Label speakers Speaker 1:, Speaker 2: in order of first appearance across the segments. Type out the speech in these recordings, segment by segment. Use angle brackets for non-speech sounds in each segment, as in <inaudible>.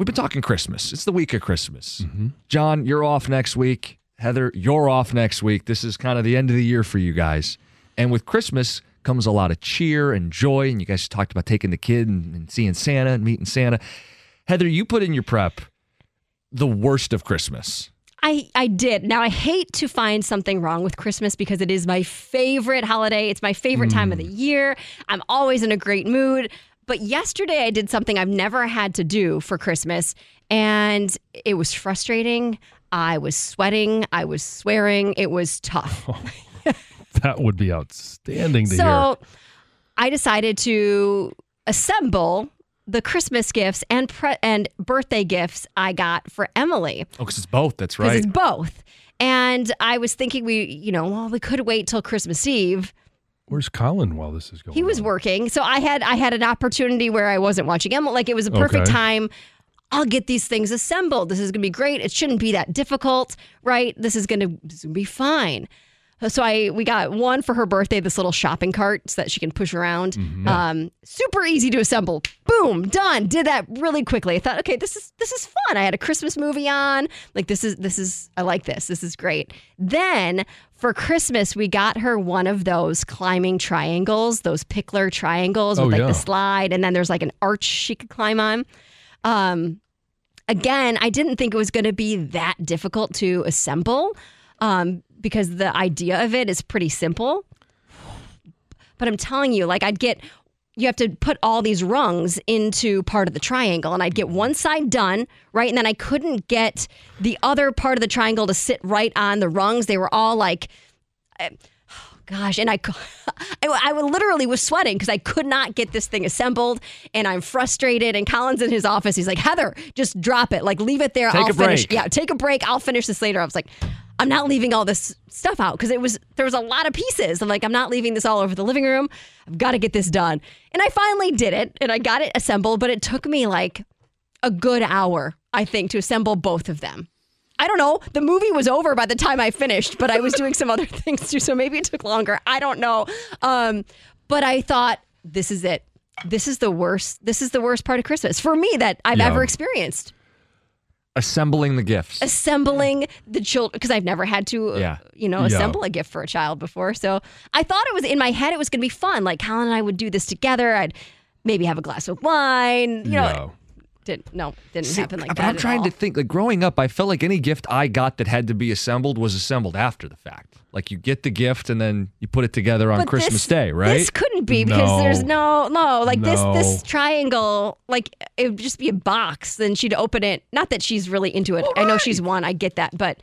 Speaker 1: We've been talking Christmas. It's the week of Christmas. Mm-hmm. John, you're off next week. Heather, you're off next week. This is kind of the end of the year for you guys. And with Christmas comes a lot of cheer and joy. And you guys talked about taking the kid and, and seeing Santa and meeting Santa. Heather, you put in your prep the worst of Christmas.
Speaker 2: I, I did. Now, I hate to find something wrong with Christmas because it is my favorite holiday. It's my favorite time of the mm. year. I'm always in a great mood. But yesterday, I did something I've never had to do for Christmas, and it was frustrating. I was sweating. I was swearing. It was tough. <laughs>
Speaker 3: That would be outstanding to hear.
Speaker 2: so I decided to assemble the Christmas gifts and pre- and birthday gifts I got for Emily.
Speaker 1: Oh, because it's both. That's right.
Speaker 2: it's both. And I was thinking we, you know, well, we could wait till Christmas Eve.
Speaker 3: Where's Colin while this is going
Speaker 2: He was
Speaker 3: on?
Speaker 2: working, so I had I had an opportunity where I wasn't watching him. Like it was a perfect
Speaker 3: Okay.
Speaker 2: time. I'll get these things assembled. This is gonna be great. It shouldn't be that difficult, right? This is is gonna be fine. So I we got one for her birthday, this little shopping cart so that she can push around.
Speaker 3: Mm-hmm.
Speaker 2: Um, super easy to assemble. Boom, done. Did that really quickly. I thought, okay, this is this is fun. I had a Christmas movie on. Like this is this is I like this. This is great. Then for Christmas, we got her one of those climbing triangles, those Pikler triangles
Speaker 3: Oh,
Speaker 2: with like
Speaker 3: yeah.
Speaker 2: the slide, and then there's like an arch she could climb on. Um, again, I didn't think it was going to be that difficult to assemble um, because the idea of it is pretty simple. But I'm telling you, like, I'd get, you have to put all these rungs into part of the triangle, and I'd get one side done, right? And then I couldn't get the other part of the triangle to sit right on the rungs. They were all like, gosh and i <laughs> i, I literally was sweating because i could not get this thing assembled and i'm frustrated. And colin's in his office. He's like heather just drop it. Like leave it there.
Speaker 1: Take
Speaker 2: i'll finish. Yeah take a break. I'll finish this later. I was like i'm not leaving all this stuff out because it was there was a lot of pieces i'm like i'm not leaving this all over the living room i've got to get this done and i finally did it and i got it assembled but it took me like a good hour i think to assemble both of them I don't know. The movie was over by the time I finished, but I was doing some other <laughs> things too, so maybe it took longer. I don't know. Um, but I thought this is it. This is the worst. This is the worst part of Christmas for me that I've
Speaker 3: Yeah.
Speaker 2: ever experienced.
Speaker 1: Assembling the gifts.
Speaker 2: Assembling the children because I've never had to, uh,
Speaker 1: Yeah.
Speaker 2: you know,
Speaker 3: Yeah.
Speaker 2: assemble a gift for a child before. So I thought it was in my head. It was going to be fun. Like Colin and I would do this together. I'd maybe have a glass of wine. You know,
Speaker 3: No.
Speaker 2: Didn't no didn't
Speaker 1: See,
Speaker 2: happen like
Speaker 1: but
Speaker 2: that.
Speaker 1: I'm
Speaker 2: at
Speaker 1: trying
Speaker 2: all.
Speaker 1: to think. Like growing up, I felt like any gift I got that had to be assembled was assembled after the fact. Like you get the gift and then you put it together on
Speaker 2: But
Speaker 1: Christmas
Speaker 2: this-
Speaker 1: Day, right?
Speaker 2: This couldn't be because
Speaker 3: No.
Speaker 2: there's no no like this this triangle like it would just be a box. Then she'd open it. Not that she's really into it. I know she's one. I get that, but.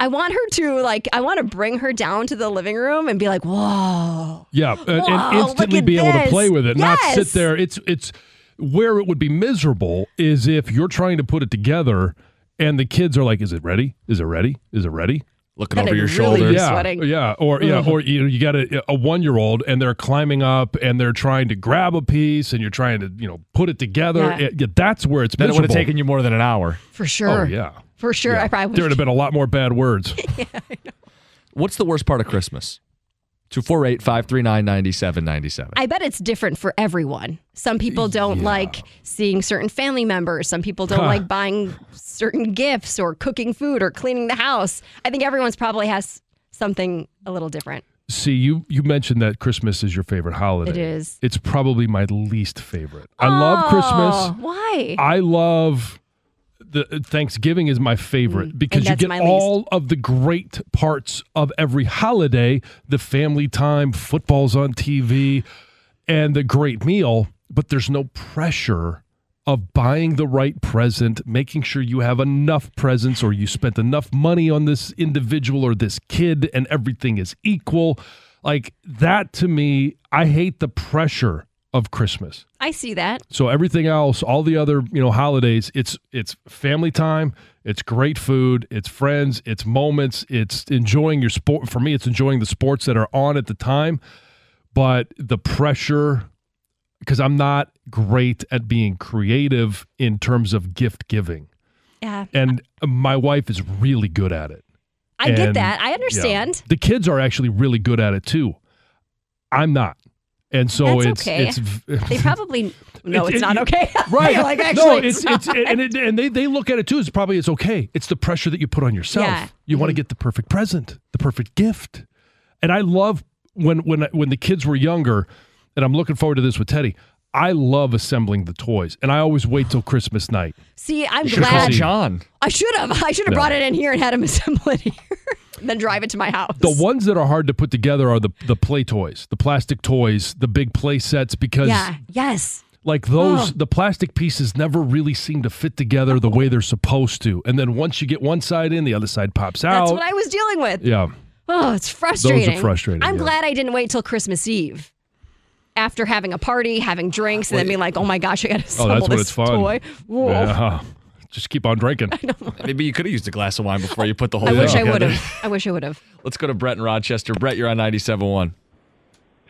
Speaker 2: I want her to like. I want to bring her down to the living room and be like, "Whoa,
Speaker 3: Yeah, and,
Speaker 2: Whoa,
Speaker 3: and instantly
Speaker 2: look at
Speaker 3: be able to play with it, not sit there. It's it's where it would be miserable is if you're trying to put it together and the kids are like, "Is it ready? Is it ready? Is it ready?"
Speaker 1: Looking
Speaker 2: And
Speaker 1: over your
Speaker 2: really
Speaker 1: shoulder.
Speaker 3: Yeah,
Speaker 2: sweating.
Speaker 3: yeah, or yeah, or you know, you got a, a one year old and they're climbing up and they're trying to grab a piece and you're trying to you know put it together.
Speaker 2: Yeah.
Speaker 3: It- yeah, that's where it's
Speaker 1: Then it would have taken you more than an hour.
Speaker 2: for oh, sure,
Speaker 3: Oh yeah,
Speaker 2: for sure."
Speaker 3: Yeah.
Speaker 2: I probably
Speaker 3: there would have been a lot more bad words. <laughs>
Speaker 1: What's the worst part of Christmas? 248 539 9797.
Speaker 2: I bet it's different for everyone. Some people don't
Speaker 3: Yeah.
Speaker 2: like seeing certain family members. Some people don't
Speaker 3: Huh.
Speaker 2: like buying certain gifts or cooking food or cleaning the house. I think everyone's probably has something a little different.
Speaker 3: See, you you mentioned that Christmas is your favorite holiday.
Speaker 2: It is.
Speaker 3: It's probably my least favorite. I love Christmas.
Speaker 2: Oh, Why?
Speaker 3: I love the Thanksgiving is my favorite because you
Speaker 2: Mm,
Speaker 3: get
Speaker 2: my least.
Speaker 3: all of the great parts of every holiday, the family time, football's on TV, and the great meal, but there's no pressure of buying the right present, making sure you have enough presents or you spent enough money on this individual or this kid and everything is equal. Like that to me, I hate the pressure of Christmas.
Speaker 2: I see that.
Speaker 3: So everything else, all the other, you know, holidays, it's it's family time, it's great food, it's friends, it's moments, it's enjoying your sport. For me, it's enjoying the sports that are on at the time. But the pressure because I'm not great at being creative in terms of gift giving.
Speaker 2: Yeah.
Speaker 3: And my wife is really good at it.
Speaker 2: I get that. I
Speaker 3: yeah,
Speaker 2: understand.
Speaker 3: The kids are actually really good at it too. I'm not. And so
Speaker 2: That's
Speaker 3: it's
Speaker 2: okay.
Speaker 3: it's
Speaker 2: They <laughs> probably no,
Speaker 3: It-
Speaker 2: it's
Speaker 3: it-
Speaker 2: not okay. <laughs> <laughs>
Speaker 3: Right.
Speaker 2: Like actually
Speaker 3: no,
Speaker 2: it's,
Speaker 3: it's it's and it, and they, they look at it too. It's probably it's okay. It's the pressure that you put on yourself.
Speaker 2: Yeah. Mm-hmm.
Speaker 3: You want to get the perfect present, the perfect gift. And I love when when when the kids were younger, and I'm looking forward to this with Teddy. I love assembling the toys, and I always wait till Christmas night.
Speaker 2: See, I'm
Speaker 1: You should have called
Speaker 2: glad
Speaker 1: John.
Speaker 2: I should have. I should have
Speaker 3: No.
Speaker 2: brought it in here and had him assemble it here. Then drive it to my house.
Speaker 3: The ones that are hard to put together are the the play toys, the plastic toys, the big play sets, because
Speaker 2: Yeah. Yes.
Speaker 3: like those
Speaker 2: Oh.
Speaker 3: the plastic pieces never really seem to fit together the way they're supposed to. And then once you get one side in, the other side pops out.
Speaker 2: That's what I was dealing with.
Speaker 3: yeah.
Speaker 2: Oh, it's frustrating.
Speaker 3: Those are frustrating,
Speaker 2: I'm
Speaker 3: yeah.
Speaker 2: glad I didn't wait till Christmas Eve. After having a party, having drinks, and then being like, "Oh my gosh, I got to
Speaker 3: Oh,
Speaker 2: assemble
Speaker 3: that's when
Speaker 2: this
Speaker 3: it's fun.
Speaker 2: toy." Whoa.
Speaker 3: Yeah. Just keep on drinking. <laughs>
Speaker 1: Maybe you could have used a glass of wine before you put the whole
Speaker 2: I
Speaker 1: thing
Speaker 2: wish I
Speaker 1: together.
Speaker 2: would have. I wish I would have. <laughs>
Speaker 1: Let's go to Brett in Rochester. Brett, you're on 97.1.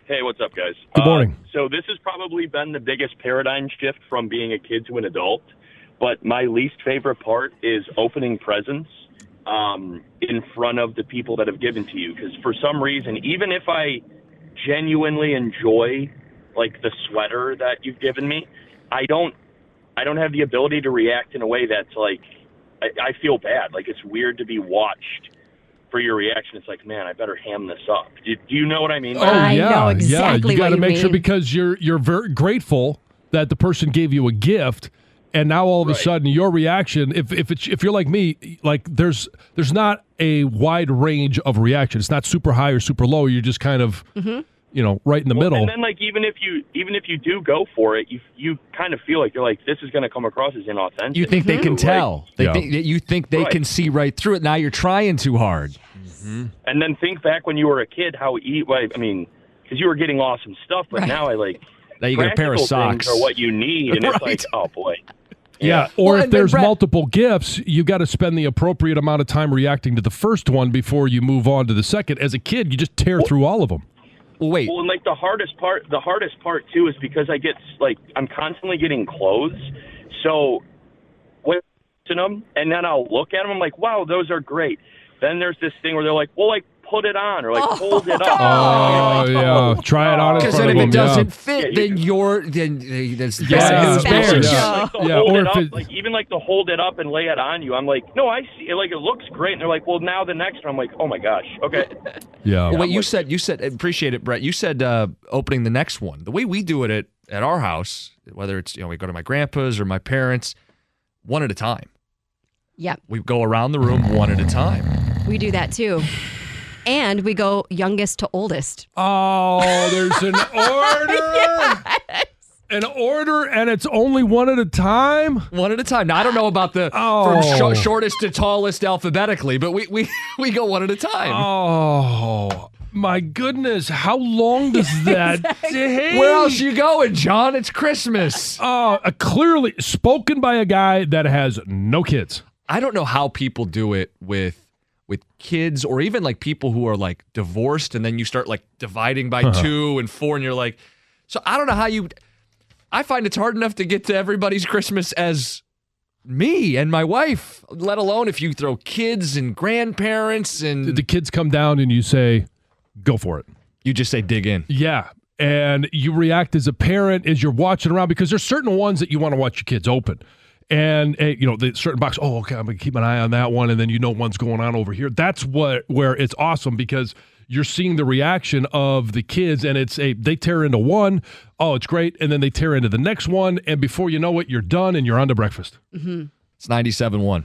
Speaker 4: Hey, what's up, guys?
Speaker 3: Good morning.
Speaker 4: Uh, so this has probably been the biggest paradigm shift from being a kid to an adult. But my least favorite part is opening presents um, in front of the people that have given to you. Because for some reason, even if I genuinely enjoy like the sweater that you've given me, I don't. I don't have the ability to react in a way that's like I, I feel bad. Like it's weird to be watched for your reaction. It's like, man, I better ham this up. Do, do you know what I mean?
Speaker 3: Oh
Speaker 2: I
Speaker 3: yeah,
Speaker 2: know
Speaker 3: yeah. You got to
Speaker 2: you
Speaker 3: make sure because you're you're very grateful that the person gave you a gift, and now all of a sudden your reaction, if if it's if you're like me, like there's there's not a wide range of reaction. It's not super high or super low. You're just kind of
Speaker 2: Mm-hmm.
Speaker 3: You know right in the
Speaker 4: Well,
Speaker 3: middle.
Speaker 4: And then, like, even if you even if you do go for it, you you kind of feel like you're like this is going to come across as inauthentic.
Speaker 1: You think they can
Speaker 4: Like,
Speaker 1: tell. They
Speaker 3: Yeah.
Speaker 1: think that you think they
Speaker 4: Right.
Speaker 1: can see right through it. Now you're trying too hard. Mm-hmm.
Speaker 4: and then think back when you were a kid, how eat. Like, I mean, because you were getting awesome stuff, but
Speaker 2: Right.
Speaker 4: now I like
Speaker 1: Now you get a pair of socks.
Speaker 4: or what you need, and it's
Speaker 1: Right.
Speaker 4: like, oh boy. <laughs>
Speaker 3: Yeah. Or
Speaker 1: Well,
Speaker 3: if there's
Speaker 1: Brett-
Speaker 3: multiple gifts, you got to spend the appropriate amount of time reacting to the first one before you move on to the second. As a kid, you just tear through all of them.
Speaker 1: Well, wait.
Speaker 4: Well, and like the hardest part, the hardest part too is because I get like I'm constantly getting clothes, so when them and then I'll look at them, I'm like, wow, those are great. Then there's this thing where they're like, well, like put it on or like hold it up.
Speaker 3: Oh yeah, try it on in
Speaker 1: Because
Speaker 3: front
Speaker 1: then
Speaker 3: of
Speaker 1: if it doesn't fit,
Speaker 4: Yeah,
Speaker 1: then
Speaker 4: can-
Speaker 1: you're then that's
Speaker 3: Yeah,
Speaker 1: bad news
Speaker 2: fashion
Speaker 4: Like
Speaker 3: Yeah, or if
Speaker 4: up,
Speaker 3: it-
Speaker 4: like even like to hold it up and lay it on you. I'm like, no, I see. It, like it looks great, and they're like, well, now the next one. I'm like, oh my gosh, okay.
Speaker 3: Yeah.
Speaker 1: Well, wait, you said you said appreciate it, Brett. You said uh, opening the next one. The way we do it at at our house, whether it's you know we go to my grandpa's or my parents, one at a time.
Speaker 2: Yep,
Speaker 1: We go around the room one at a time.
Speaker 2: we do that too. And we go youngest to oldest.
Speaker 3: Oh, there's an <laughs> order. An order, and it's only one at a time.
Speaker 1: One at a time. Now I don't know about the
Speaker 3: Oh.
Speaker 1: from sho- shortest to tallest alphabetically, but we we <laughs> we go one at a time.
Speaker 3: Oh my goodness! How long does <laughs> that take?
Speaker 1: Where else you going, John? It's Christmas.
Speaker 3: Oh, uh, clearly spoken by a guy that has no kids.
Speaker 1: I don't know how people do it with with kids or even like people who are like divorced and then you start like dividing by uh-huh. two and four and you're like so I don't know how you I find it's hard enough to get to everybody's Christmas as me and my wife, let alone if you throw kids and grandparents and
Speaker 3: The kids come down, and you say, "Go for it."
Speaker 1: you just say dig in.
Speaker 3: Yeah. And you react as a parent as you're watching around because there's certain ones that you want to watch your kids open. And uh, you know, the certain box, oh, okay, I'm gonna keep an eye on that one, and then you know one's going on over here. That's what where it's awesome because you're seeing the reaction of the kids, and it's a they tear into one, oh, it's great, and then they tear into the next one, and before you know it, you're done and you're on to breakfast.
Speaker 1: It's 97.1.